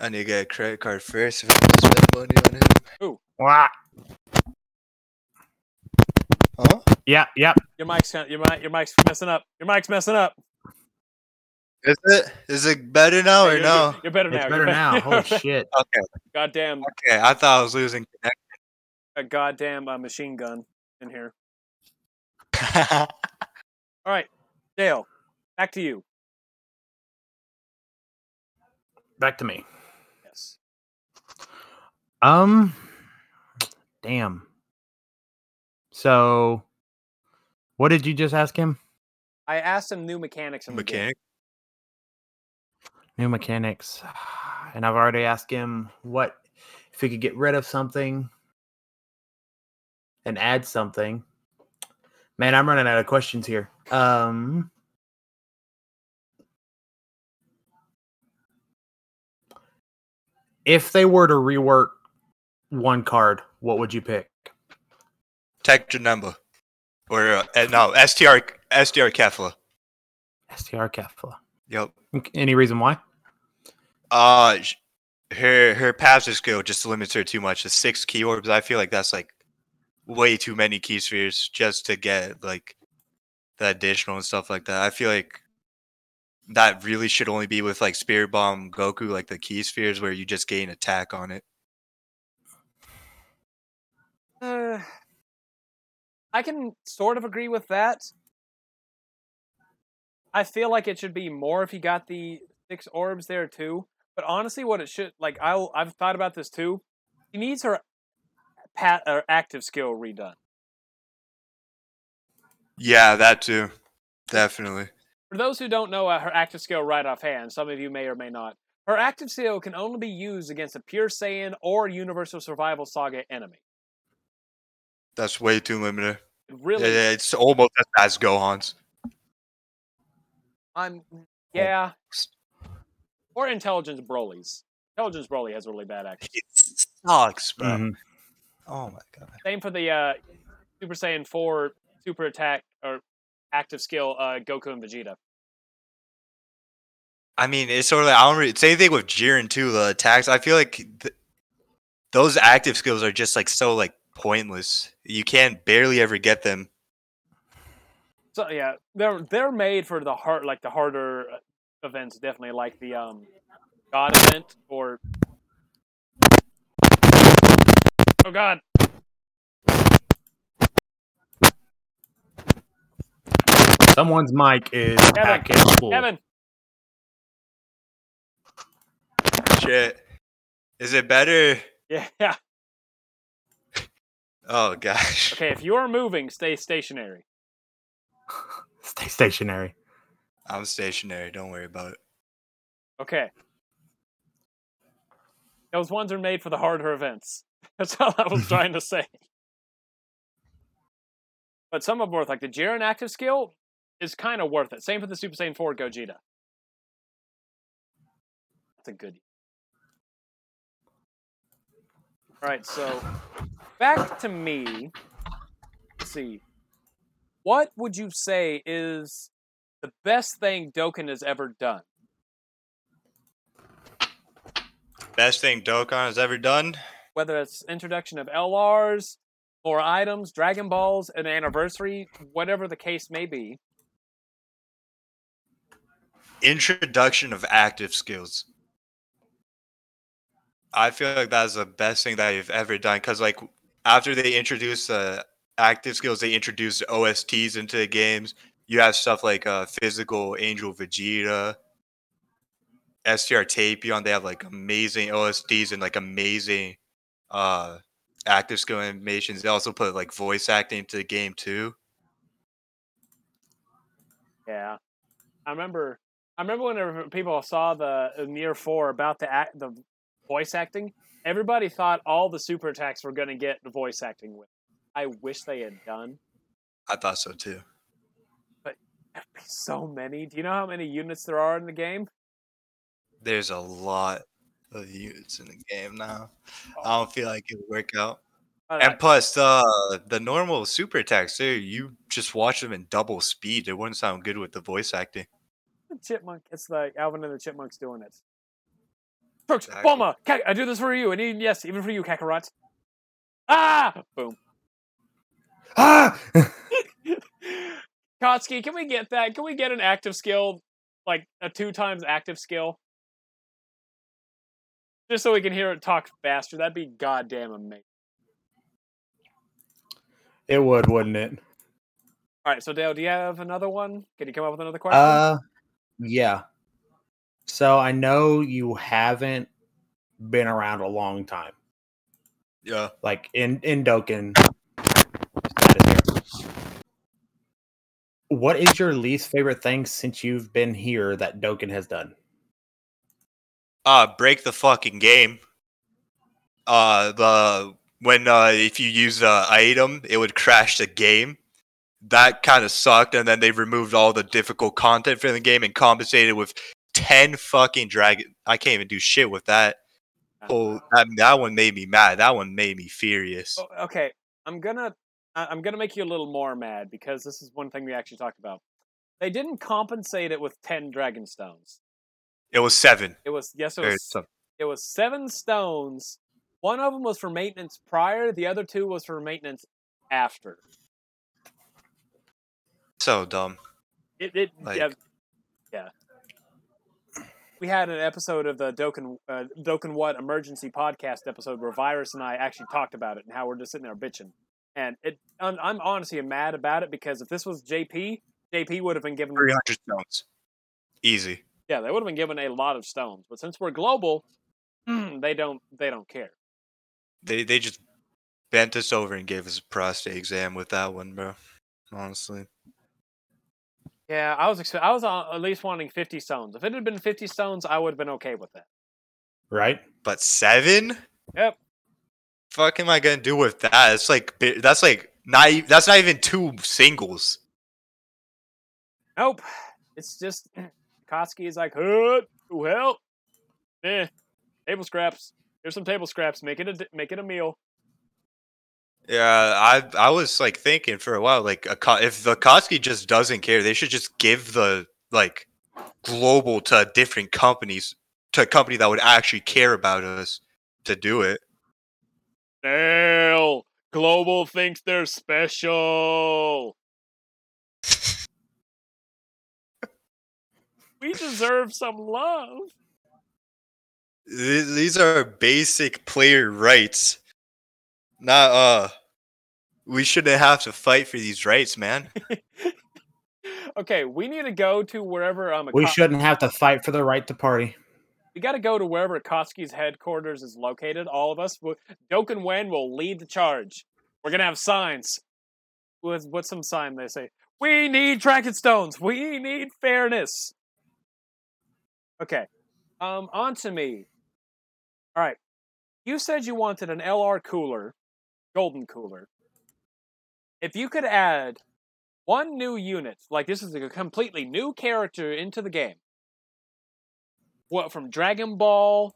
I need to get a credit card first if I'm gonna spend money on him. Wah. Huh? Yeah, yeah. Your mic's your mic your mic's messing up. Your mic's messing up. Is it? Is it better now or You're- no? You're, you're better It's now. better now. Holy shit. [laughs] Okay. Goddamn Okay. I thought I was losing a goddamn uh, machine gun in here. Connection. [laughs] All right, Dale, back to you. Back to me. Yes. Um, damn. So, what did you just ask him? I asked him new mechanics in the game. Mechanic. New mechanics, [sighs] and I've already asked him what if he could get rid of something and add something. Man, I'm running out of questions here. Um, if they were to rework one card, what would you pick? Tech number. Or uh, eh, no, STR STR Kefla. STR Kefla. Yep. Any reason why? Uh her her passive skill just limits her too much. The six key orbs, I feel like that's like way too many key spheres just to get like the additional and stuff like that. I feel like that really should only be with like Spirit Bomb Goku, like the key spheres where you just gain attack on it. Uh, I can sort of agree with that. I feel like it should be more if you got the six orbs there too. But honestly, what it should like, I I've thought about this too. He needs her pat or active skill redone. Yeah, that too. Definitely. For those who don't know uh, her active skill right offhand, some of you may or may not. Her active skill can only be used against a pure Saiyan or Universal Survival Saga enemy. That's way too limited. It really, It's almost as bad as Gohan's. I'm yeah. Or Intelligence Broly's. Intelligence Broly has really bad active. It sucks, bro. Mhm. Oh my god. Same for the uh, Super Saiyan 4 super attack or active skill uh, Goku and Vegeta. I mean, it's sort of like I don't really, same thing with Jiren too. The attacks, I feel like th- those active skills are just like so like pointless. You can barely ever get them. So yeah, they're they're made for the hard like the harder uh, events definitely like the um God event or Oh god. Someone's mic is Kevin, package full. Kevin. Shit. Is it better? Yeah, yeah. [laughs] Oh gosh. Okay, if you are moving, stay stationary. [laughs] Stay stationary. I'm stationary. Don't worry about it. Okay. Those ones are made for the harder events. [laughs] That's all I was mm-hmm. trying to say. But some of them worth like the Jiren active skill is kind of worth it. Same for the Super Saiyan 4 Gogeta. That's a good. All right, so back to me. Let's see. What would you say is the best thing Dokkan has ever done? Best thing Dokkan has ever done. Whether it's introduction of LRs, more items, Dragon Balls, an anniversary, whatever the case may be. Introduction of active skills. I feel like that's the best thing that you've ever done because, like, after they introduced uh, active skills, they introduced OSTs into the games. You have stuff like uh, physical Angel Vegeta, STR Tapion. They have like amazing OSTs and like amazing uh, active skill animations. They also put like voice acting to the game too. Yeah, I remember. I remember whenever people saw the Near Four about the act, the voice acting. Everybody thought all the super attacks were going to get the voice acting with. I wish they had done. I thought so too. Be so many. Do you know how many units there are in the game? There's a lot of units in the game now. I don't feel like it would work out. Uh, And plus, the the normal super attacks there, you just watch them in double speed. It wouldn't sound good with the voice acting. chipmunk. It's like Alvin and the Chipmunks doing it. Crooks, Exactly. Bulma, I do this for you, and even, yes, even for you, Kakarot. Ah, boom. Ah! [laughs] Kotsky, can we get that? Can we get an active skill, like a two times active skill? Just so we can hear it talk faster. That'd be goddamn amazing. it would, wouldn't it? All right, so Dale, do you have another one? Can you come up with another question? Uh, yeah. So I know you haven't been around a long time, Yeah. like in in Dokkan. What is your least favorite thing since you've been here that Dokkan has done? Uh break the fucking game. Uh the when uh if you use a item, it would crash the game. That kind of sucked, and then they removed all the difficult content from the game and compensated with ten fucking dragon. I can't even do shit with that. Oh, that, that one made me mad. That one made me furious. Oh, okay, I'm gonna I'm gonna make you a little more mad because this is one thing we actually talked about. They didn't compensate it with ten dragon stones. It was seven. It was yes, it was some- it was seven stones. One of them was for maintenance prior. The other two was for maintenance after. So dumb. It, it Like- yeah, yeah. We had an episode of the Dokkan uh, Dokkan What emergency podcast episode where Virus and I actually talked about it and how we're just sitting there bitching. And it, I'm, I'm honestly mad about it because if this was JP, JP would have been given Three hundred stones. Easy. Yeah, they would have been given a lot of stones. But since we're global, [clears throat] they don't they don't care. They they just bent us over and gave us a prostate exam with that one, bro. Honestly. Yeah, I was I was uh, at least wanting 50 stones. If it had been 50 stones, I would have been okay with that. Right? But seven? Yep. Fuck am I gonna do with that? It's like that's like not that's not even two singles. Nope. It's just [clears throat] Kotsky is like, "Huh, to help." Eh, table scraps. Here's some table scraps. Make it a make it a meal. Yeah, I I was like thinking for a while, like a, if the Kotsky just doesn't care, they should just give the like global to different companies to a company that would actually care about us to do it. Dale, Global thinks they're special. [laughs] we deserve some love. These are basic player rights. Not uh we shouldn't have to fight for these rights, man. [laughs] okay, we need to go to wherever um We shouldn't have to fight for the right to party. we got to go to wherever Kotsky's headquarters is located. All of us, W- Dokkan Win will lead the charge. We're gonna have signs. What's, what's some sign they say? We need Dragon Stones. We need fairness. Okay, um, on to me. All right, you said you wanted an LR cooler, golden cooler. If you could add one new unit, like this is a completely new character into the game, what from Dragon Ball,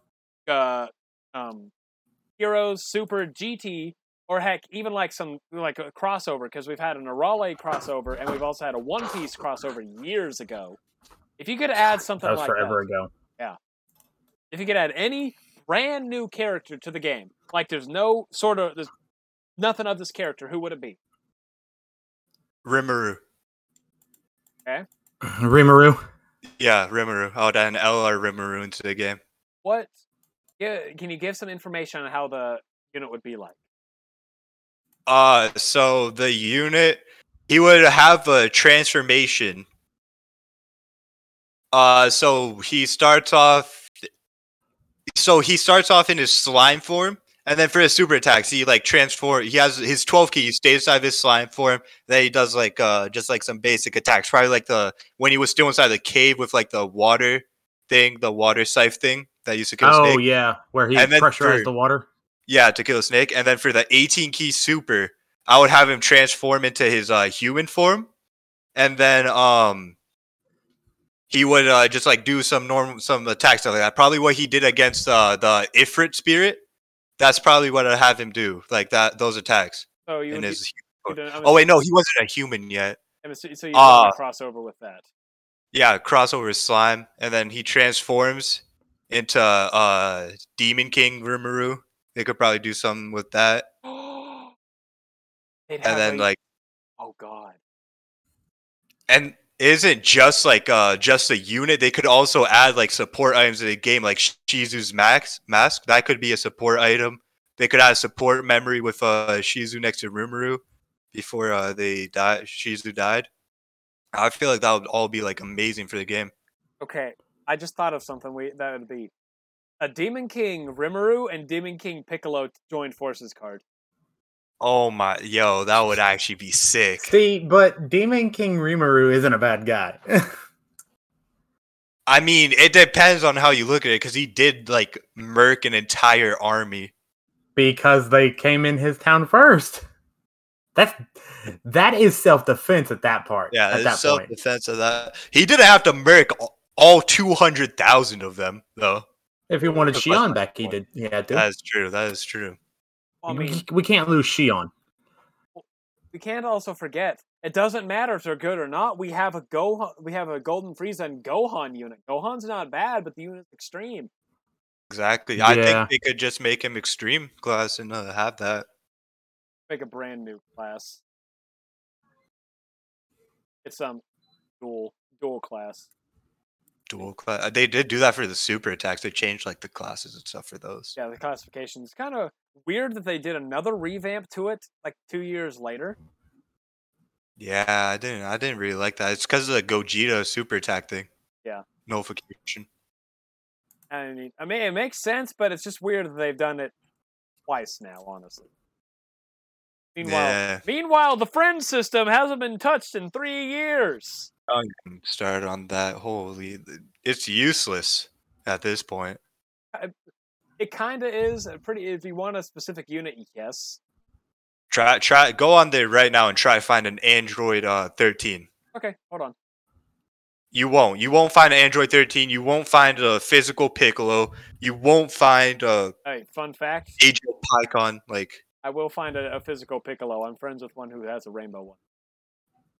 uh, um, Heroes, Super, GT, or heck, even like some like a crossover because we've had an Arale crossover and we've also had a One Piece crossover years ago. If you could add something like That That was like forever that, ago. Yeah. If you could add any brand new character to the game, like there's no sort of there's nothing of this character, who would it be? Rimuru. Okay. [laughs] Rimuru. Yeah, Rimuru. I would add an LR Rimuru into the game. What? Yeah, can you give some information on how the unit would be like? Uh, so the unit, he would have a transformation. Uh, so he starts off. So he starts off in his slime form, and then for his super attacks, he like transform. He has his twelve key. He stays inside of his slime form. Then he does like uh just like some basic attacks. Probably like the when he was still inside the cave with like the water thing, the water scythe thing that used to kill Oh Snake. yeah, where he And pressurized for- the water. Yeah, to kill a snake. And then for the 18 key super, I would have him transform into his uh, human form. and then um he would uh, just like do some normal some attacks like that. Probably what he did against uh, the Ifrit spirit. That's probably what I'd have him do, like that those attacks. So you in his be, oh wait, no, he wasn't a human yet. so you Ah. uh, crossover with that. Yeah, crossover is slime, and then he transforms into uh Demon King Rimuru. They could probably do something with that, [gasps] and then a- like, oh god, and isn't just like uh just a unit. They could also add like support items to the game, like Shizu's max mask. That could be a support item. They could add support memory with uh Shizu next to Rimuru before uh they died. Shizu died. I feel like that would all be like amazing for the game. okay. I just thought of something. We that would be a Demon King Rimuru and Demon King Piccolo joined forces card. Oh my, yo, that would actually be sick. See, but Demon King Rimuru isn't a bad guy. [laughs] I mean, it depends on how you look at it because he did like murk an entire army. because they came in his town first. That's that is self defense at that part. Yeah, at that self point. defense of that. He didn't have to murk all- two hundred thousand of them, though. If he wanted That's Shion back, he did. He had to. That is true. That is true. I mean, we, we can't lose Shion. we can't also forget it doesn't matter if they're good or not. We have a Gohan, we have a Golden Frieza and Gohan unit. Gohan's not bad, but the unit's extreme. Exactly. I Yeah. think they could just make him extreme class and uh, have that. Make a brand new class. It's um dual dual class. Dual class. They did do that for the super attacks. They changed like the classes and stuff for those. Yeah, the classification is kind of weird that they did another revamp to it like two years later. Yeah, I didn't. I didn't really like that. It's because of the Gogeta super attack thing. Yeah. Nullification. I mean, I mean, it makes sense, but it's just weird that they've done it twice now. Honestly. Meanwhile, Yeah. meanwhile, the friend system hasn't been touched in three years. Don't start on that. Holy, it's useless at this point. It kind of is a pretty. If you want a specific unit, yes. Try, try, go on there right now and try find an Android uh 13. Okay, hold on. You won't. You won't find an Android 13. You won't find a physical Piccolo. You won't find a Hey, fun fact: Age of Pycon. Like, I will find a, a physical Piccolo. I'm friends with one who has a rainbow one.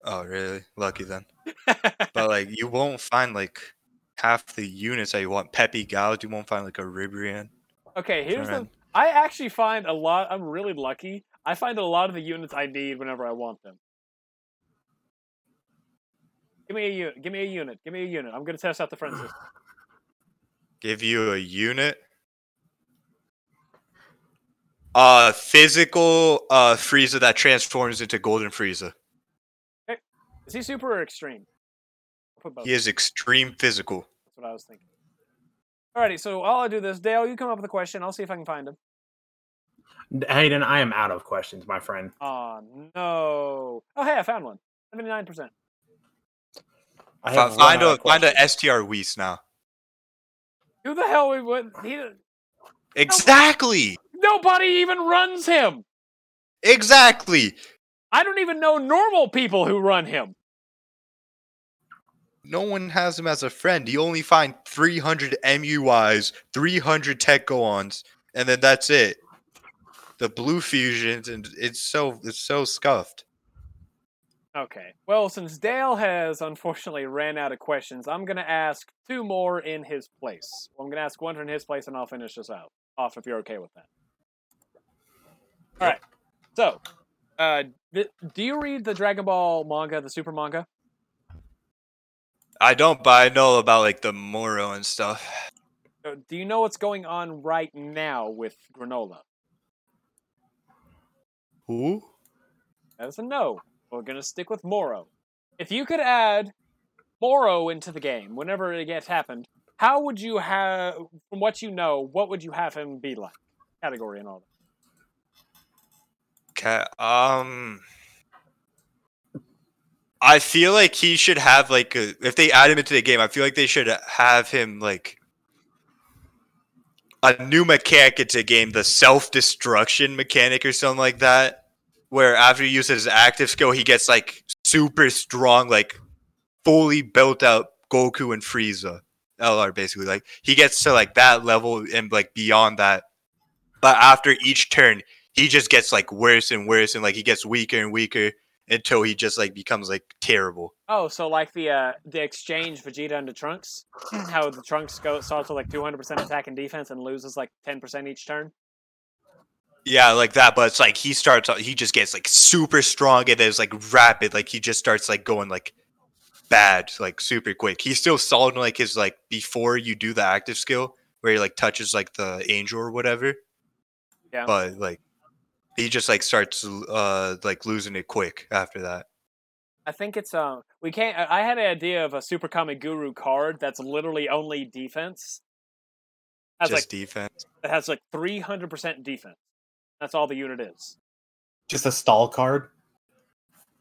oh really? Lucky then. [laughs] But like, you won't find like half the units that you want. Peppy Gals. You won't find like a Ribrianne. Okay, here's the. I actually find a lot. I'm really lucky. I find a lot of the units I need whenever I want them. Give me a unit. Give me a unit. Give me a unit. I'm gonna test out the friend system. [sighs] Give you a unit. Uh, physical uh Frieza that transforms into Golden Frieza. Is he super or extreme? I'll put both. He is extreme physical. That's what I was thinking. Alrighty, so all I'll do this. Dale, you come up with a question. I'll see if I can find him. Hayden, I am out of questions, my friend. Oh no! Oh hey, I found one. Seventy-nine percent. I Fi- have run find out a of find a. STR Whis now. Who the hell we would? He Exactly. nobody even runs him. Exactly. I don't even know normal people who run him. No one has him as a friend. You only find 300 MUIs, 300 Tech Goons, and then that's it. The blue fusions, and it's so it's so scuffed. Okay. Well, since Dale has unfortunately ran out of questions, I'm gonna ask two more in his place. I'm gonna ask one in his place, and I'll finish this out off if you're okay with that. All right. So, uh, th- do you read the Dragon Ball manga, the Super manga? I don't, but I know about like the Moro and stuff. Uh, Do you know what's going on right now with Granola? Who? That's a no. We're gonna stick with Moro. If you could add Moro into the game whenever it gets happened, how would you have, from what you know, what would you have him be like? Category and all that. Okay. Um. I feel like he should have like a, if they add him into the game, I feel like they should have him like a new mechanic into the game, the self destruction mechanic or something like that. Where after he uses his active skill, he gets like super strong, like fully built out Goku and Frieza LR basically. Like he gets to like that level and like beyond that. But after each turn, he just gets like worse and worse and like he gets weaker and weaker until he just like becomes like terrible. Oh, so like the uh, the exchange Vegeta into Trunks, how the Trunks go starts with like 200% attack and defense and loses like 10% each turn. Yeah, like that. But it's like he starts, he just gets like super strong and then it's like rapid. Like he just starts like going like bad, like super quick. He's still solid like his like before you do the active skill where he like touches like the angel or whatever. Yeah. But like he just like starts uh like losing it quick after that. I think it's um we can't. I I had an idea of a Super Kami Guru card that's literally only defense. Has just like defense. it has like 300% defense. That's all the unit is. Just a stall card.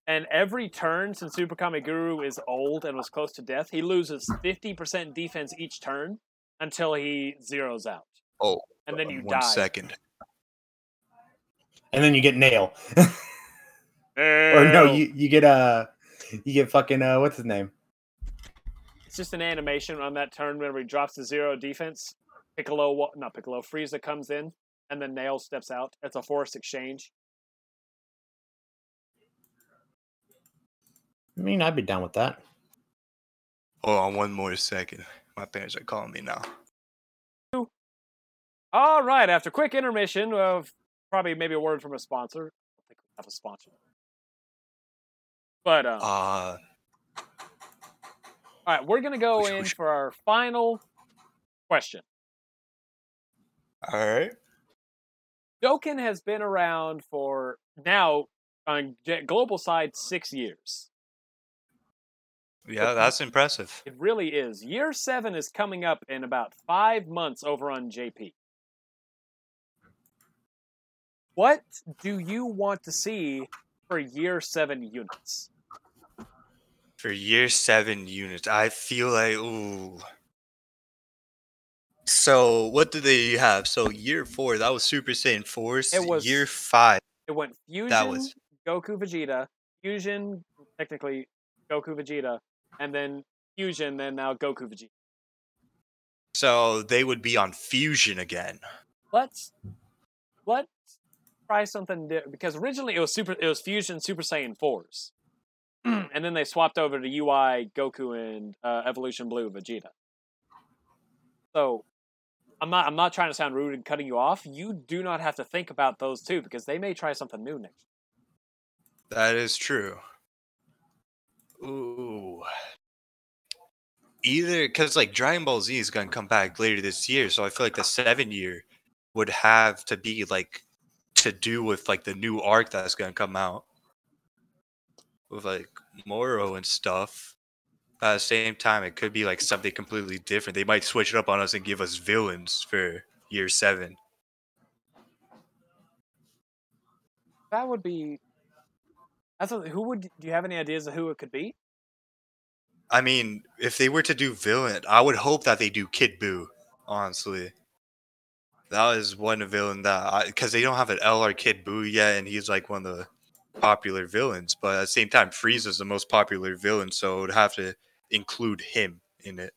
And every turn since Super Kami Guru is old and was close to death, he loses 50% defense each turn until he zeroes out. Oh, And then you one die. second. And then you get nail. [laughs] or no, you, you get uh you get fucking uh what's his name? It's just an animation on that turn whenever he drops to zero defense. Piccolo, wa- not Piccolo, Frieza comes in, and then Nail steps out. It's a forced exchange. I mean, I'd be down with that. Hold on one more second. My parents are calling me now. All right, after quick intermission of probably maybe a word from a sponsor. I don't think we have a sponsor. But um, Uh all right, we're gonna go in for our final question. all right. Dokkan has been around for now on global side six years. Yeah, that's impressive. It really is. Year seven is coming up in about five months over on JP. What do you want to see for year seven units? For year seven units, I feel like ooh. So what did they have? So year four, that was Super Saiyan Force. It was- year five. It went Fusion, That was Goku, Vegeta, Fusion, technically Goku, Vegeta, and then Fusion, then now Goku, Vegeta. so they would be on Fusion again. Let's let's try something because originally it was super it was Fusion Super Saiyan fours, and then they swapped over to UI Goku and uh, Evolution Blue Vegeta. So I'm not I'm not trying to sound rude and cutting you off. You do not have to think about those two because they may try something new next. That is true. Ooh. Either because like Dragon Ball Z is gonna come back later this year, so I feel like the seven year would have to be like to do with like the new arc that's gonna come out with like Moro and stuff. But at the same time, it could be like something completely different. They might switch it up on us and give us villains for year seven. That would be. That's who would do you have any ideas of who it could be? I mean, if they were to do villain, I would hope that they do Kid Buu. Honestly, that is one villain that because they don't have an LR Kid Buu yet, and he's like one of the popular villains. But at the same time, Frieza's the most popular villain, so it would have to include him in it.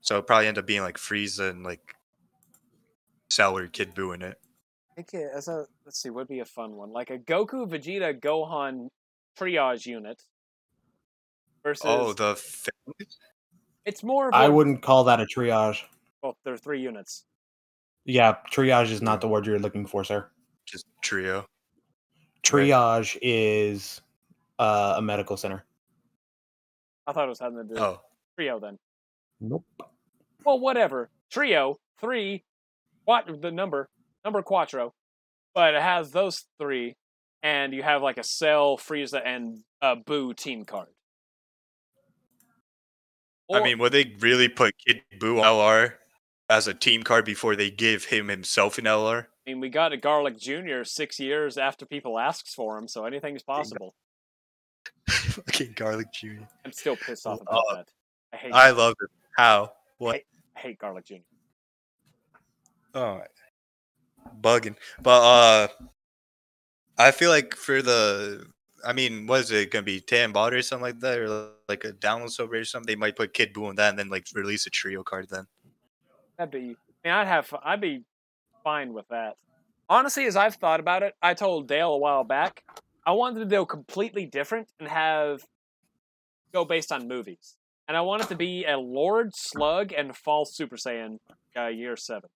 So it'd probably end up being like Frieza and like Cell Kid Buu in it. I think it, as a let's see, would be a fun one, like a Goku, Vegeta, Gohan triage unit versus. Oh, the families? it's more. Of I a- wouldn't call that a triage. Well, there are three units. Yeah, triage is not the word you're looking for, sir. just trio. Triage is uh, a medical center. I thought it was having to do Oh, trio then. Nope. Well, whatever. Trio three, what the number number quattro, but it has those three, and you have like a Cell, Frieza, and a Buu team card. I mean, would they really put Kid Buu on LR as a team card before they give him himself an LR? I mean, we got a Garlic Junior six years after people asks for him, so anything's possible. [laughs] Fucking Garlic Jr. I'm still pissed off about that. I hate. I love it. How? What? I hate Garlic Junior. Oh, bugging. But uh, I feel like for the I mean, what is it gonna be? Tanabata or something like that, or like a download celebration or something? They might put Kid Buu in that, and then like release a trio card. Then That'd be. I mean, I'd have. I'd be fine with that. Honestly, as I've thought about it, I told Dale a while back I wanted to go completely different and have go based on movies, and I wanted to be a Lord Slug and Fall Super Saiyan uh, Year Seven.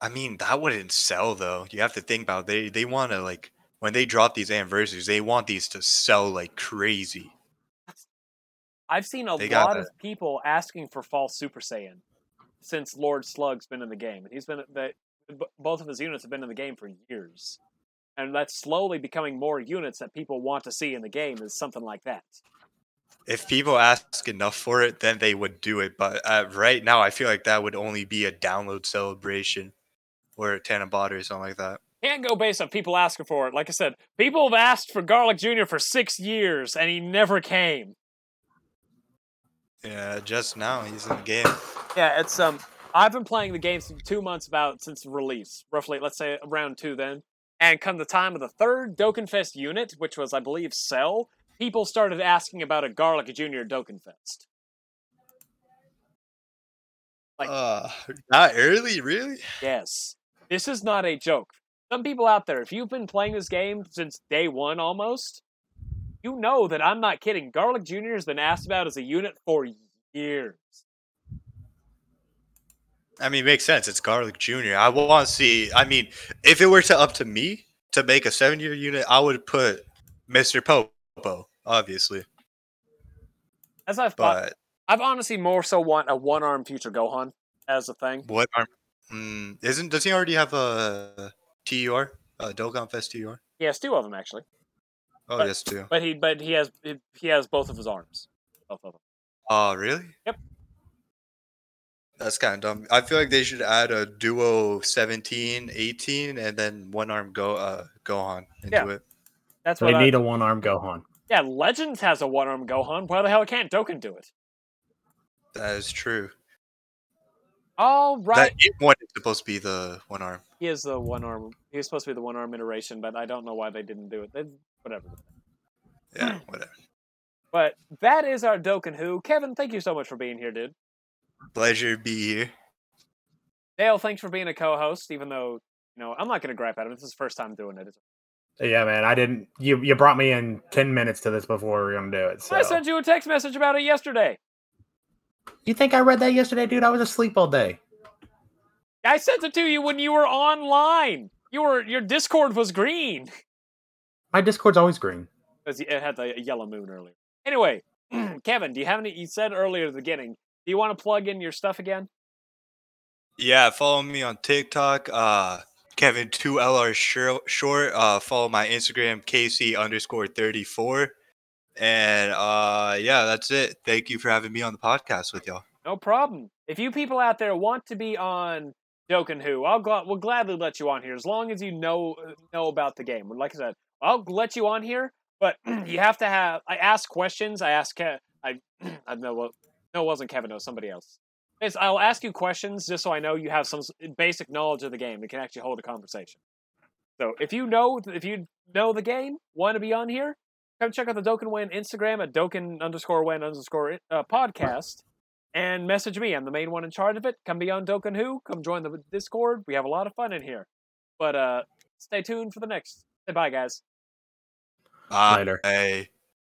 I mean, that wouldn't sell though. You have to think about it. they they want to like when they drop these anniversaries, they want these to sell like crazy. I've seen a They lot of people asking for Fall Super Saiyan since Lord Slug's been in the game, he's been the b- both of his units have been in the game for years, and that's slowly becoming more units that people want to see in the game is something like that. If people ask enough for it, then they would do it. But uh, right now, I feel like that would only be a download celebration or a Tanabata or something like that. Can't go based on people asking for it. Like I said, people have asked for Garlic Jr. for six years, and he never came. Yeah, just now he's in the game. Yeah, it's um. I've been playing the game for two months about since release, roughly. Let's say around two then. And come the time of the third Dokkan Fest unit, which was I believe Cell, people started asking about a Garlic Junior Dokkan Fest. Like- uh, not early, really? Yes, this is not a joke. Some people out there, if you've been playing this game since day one almost, you know that I'm not kidding. Garlic Junior has been asked about as a unit for years. I mean, it makes sense. It's Garlic Jr. I want to see. I mean, if it were to up to me to make a seven year unit, I would put Mr. Popo, obviously. As I've thought, But I've honestly more so want a one arm future Gohan as a thing. what arm? Mm, isn't does he already have a TUR? A Dokkan Fest TUR? He has two of them actually, Oh, But- yes, two. but he but he has he has both of his arms, both of them. Oh, really? Yep. That's kind of dumb. I feel like they should add a duo 17, 18, and then one arm go uh Gohan into Yeah. it. That's They what. I, need a one arm Gohan. yeah, Legends has a one arm Gohan. Why the hell can't Dokkan do it? That is true. All right, That one is supposed to be the one arm. he is the one arm. He was supposed to be the one arm iteration, but I don't know why they didn't do it. They, whatever. Yeah, whatever. But that is our Dokkan Who. Kevin, thank you so much for being here, dude. Pleasure to be here. Dale, thanks for being a co-host. Even though you know I'm not going to gripe at him. This is his first time doing it. Yeah, man. I didn't. You you brought me in ten minutes to this before we were gonna do it. So I sent you a text message about it yesterday. you think I read that yesterday, dude? I was asleep all day. I sent it to you when you were online. You were your Discord was green. My Discord's always green. Because it had the yellow moon earlier. Anyway, [clears throat] Kevin, do you have any? You said earlier at the beginning. Do you want to plug in your stuff again? Yeah, follow me on TikTok. Uh, Kevin two LR short. Uh, follow my Instagram KC underscore thirty four. And uh, yeah, that's it. Thank you for having me on the podcast with y'all. No problem. If you people out there want to be on Dokkan Who, I'll gla- we'll gladly let you on here as long as you know uh, know about the game. Like I said, I'll let you on here, but [clears throat] you have to have. I ask questions. I ask. I [clears throat] I don't know. what- No, it wasn't Kevin. No, somebody else. It's, I'll ask you questions just so I know you have some basic knowledge of the game and can actually hold a conversation. So if you know if you know the game, want to be on here, come check out the Dokkan Win Instagram at Dokkan underscore Win underscore uh, podcast and message me. I'm the main one in charge of it. Come be on Dokkan Who. Come join the Discord. We have a lot of fun in here. But uh, stay tuned for the next. Say bye, guys. Bye. Later. Hey.